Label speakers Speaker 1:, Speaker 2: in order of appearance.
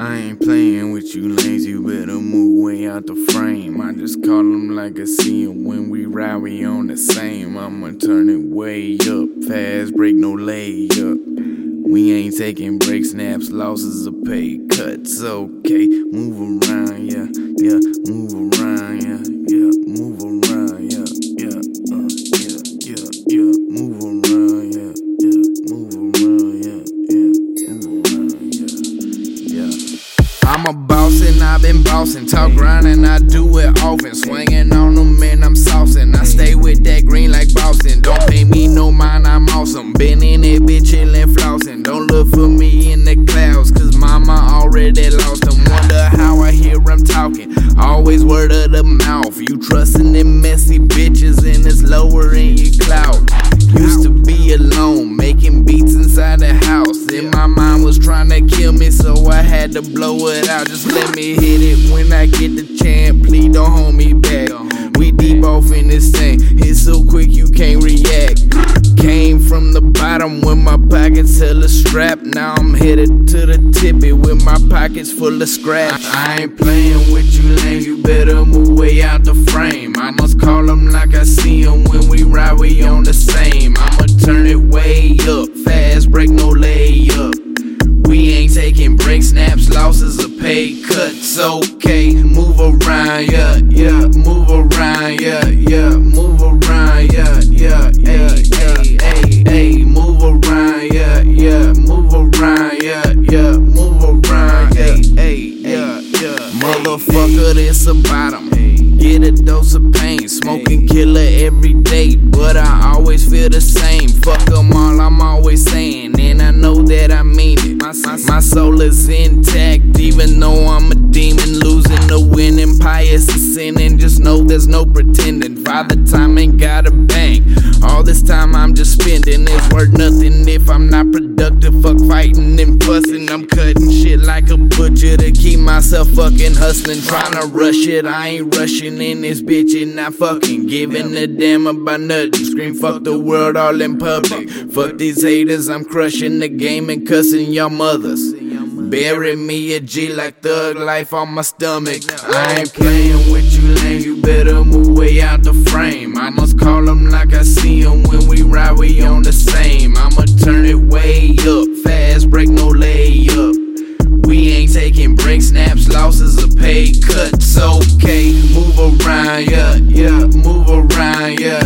Speaker 1: ain't playing with you lanes, you better move way out the frame. I just call them like I see them when we ride, we on the same. I'ma turn it way up, fast break, no layup. We ain't taking break snaps, losses or pay cuts. Okay, move around, yeah, yeah, move around, yeah, yeah, I've been bossing, talk grinding, I do it often, swinging on them and I'm saucing. I stay with that green like Boston. Don't pay me no mind, I'm awesome. Been in it, bitch, chillin', flossing. Don't look for me in the clouds, cause mama already lost them. Wonder how I hear I'm talking. Always word of the mouth. You trustin' them messy bitches and it's lowering your clout. Had to blow it out. Just let me hit it when I get the chance. Please don't hold me back. We deep off in this thing. Hit so quick you can't react. Came from the bottom with my pockets hella strapped. Now I'm headed to the tippy with my pockets full of scraps. I ain't playing with you, lame. You better move way out the frame. I must call them like I see them when we ride. Snaps, losses, or pay cuts. Okay, move around, yeah, yeah, move around, yeah, yeah, move around, yeah, yeah, yeah, yeah, hey, hey, move around, yeah, yeah, move around, yeah, yeah, move around, yeah, hey, yeah, yeah. Motherfucker, this a bottom. Get a dose of pain, smoking killer every day, but I always feel the same. My, soul is intact, even though I'm a demon, losing the winning, pious sinning. Just know there's no pretending. Father time ain't got a bank. All this time I'm just spending, it's worth nothing if I'm not productive. Fuck fighting and fussing, I'm cutting shit like a butcher to keep myself fucking hustling. Trying to rush it, I ain't rushing in this bitch and not fucking giving a damn about nothing. Scream fuck the world all in public. Fuck these haters, I'm crushing the game and cussing y'all mothers. Bury me a G like thug life on my stomach. I ain't playing with you, lame. You better move way out the frame. I must call them like I see them when we ride. We on the same. I'ma turn it way up, fast break, no layup. We ain't taking break snaps, losses, or pay cuts. Okay, move around, yeah, yeah, move around, yeah,